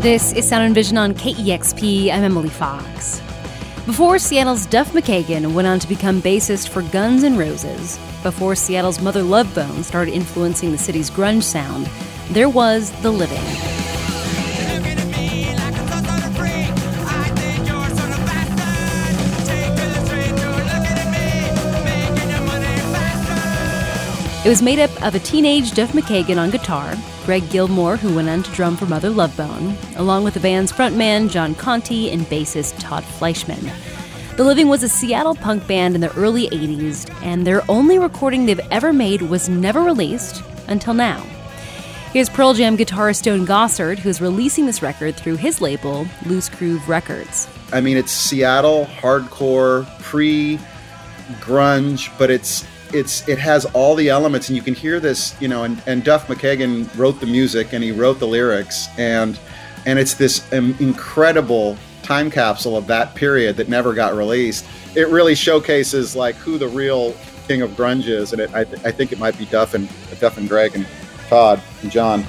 This is Sound and Vision on KEXP. I'm Emily Fox. Before Seattle's Duff McKagan went on to become bassist for Guns N' Roses, before Seattle's Mother Love Bone started influencing the city's grunge sound, there was The Living. It was made up of a teenage Duff McKagan on guitar, Greg Gilmore, who went on to drum for Mother Love Bone, along with the band's frontman John Conte and bassist Todd Fleischman. The Living was a Seattle punk band in the early 80s, and their only recording they've ever made was never released until now. Here's Pearl Jam guitarist Stone Gossard, who's releasing this record through his label, Loose Groove Records. I mean, it's Seattle hardcore, pre grunge, but it's it's it has all the elements and you can hear this you know and, and duff mckagan wrote the music and he wrote the lyrics and and it's this incredible time capsule of that period that never got released. It really showcases like who the real king of grunge is and it, I, th- I think it might be duff and duff and greg and todd and john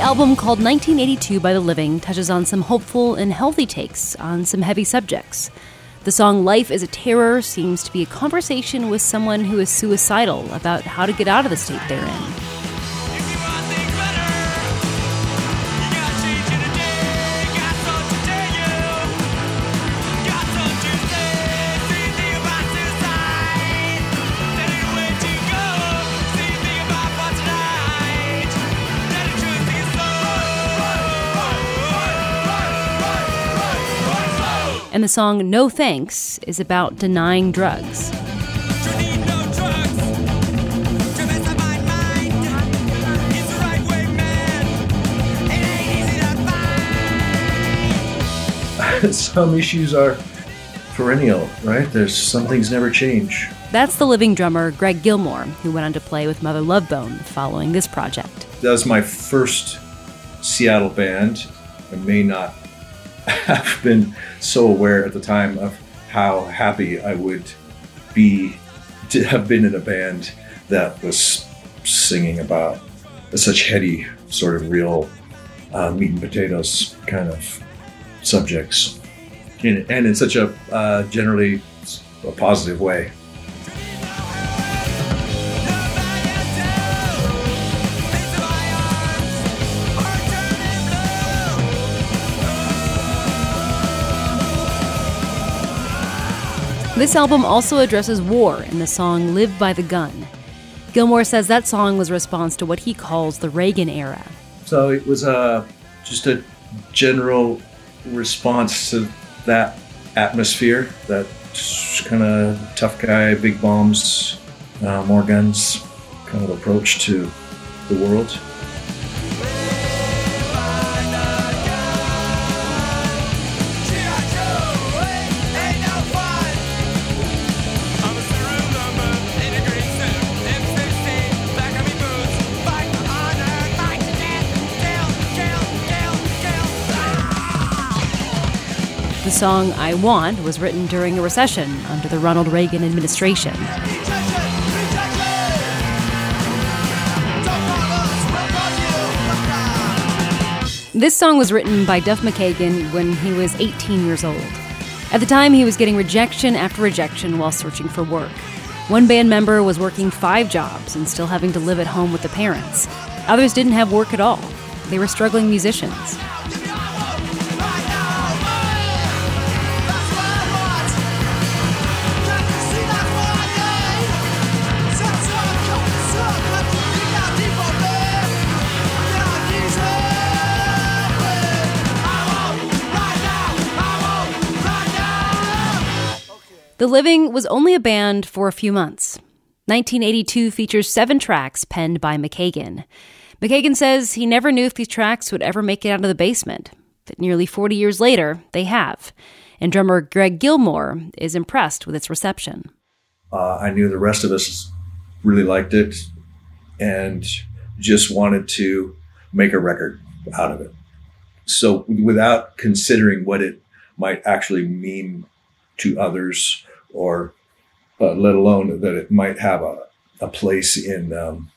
The album called 1982 by The Living touches on some hopeful and healthy takes on some heavy subjects. The song Life is a Terror seems to be a conversation with someone who is suicidal about how to get out of the state they're in. And the song No Thanks is about denying drugs. some issues are perennial, right? There's some things never change. That's the living drummer Greg Gilmore, who went on to play with Mother Love Bone following this project. That was my first Seattle band. I may not have been so aware at the time of how happy I would be to have been in a band that was singing about such heady, sort of real uh, meat and potatoes kind of subjects, and, in such a uh, generally a positive way. This album also addresses war in the song Live by the Gun. Gilmore says that song was a response to what he calls the Reagan era. So it was uh, just a general response to that atmosphere, that kind of tough guy, big bombs, uh, more guns kind of approach to the world. The song I Want was written during a recession under the Ronald Reagan administration. This song was written by Duff McKagan when he was 18 years old. At the time, he was getting rejection after rejection while searching for work. One band member was working five jobs and still having to live at home with the parents. Others didn't have work at all. They were struggling musicians. The Living was only a band for a few months. 1982 features seven tracks penned by McKagan. McKagan says he never knew if these tracks would ever make it out of the basement, but nearly 40 years later, they have. And drummer Greg Gilmore is impressed with its reception. Uh, I knew the rest of us really liked it and just wanted to make a record out of it. So, without considering what it might actually mean to others or uh, let alone that it might have a a place in um,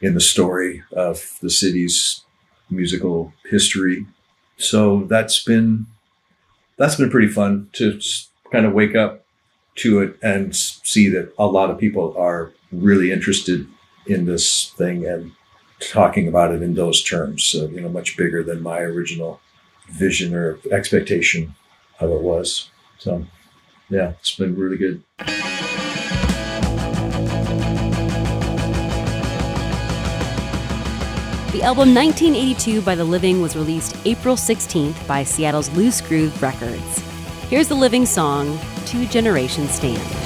in the story of the city's musical history. So that's been that's been pretty fun to kind of wake up to it and see that a lot of people are really interested in this thing and talking about it in those terms. So, you know, much bigger than my original vision or expectation of it was. So, yeah, it's been really good. The album 1982 by The Living was released April 16th by Seattle's Loose Groove Records. Here's the Living song, Two Generations Stand.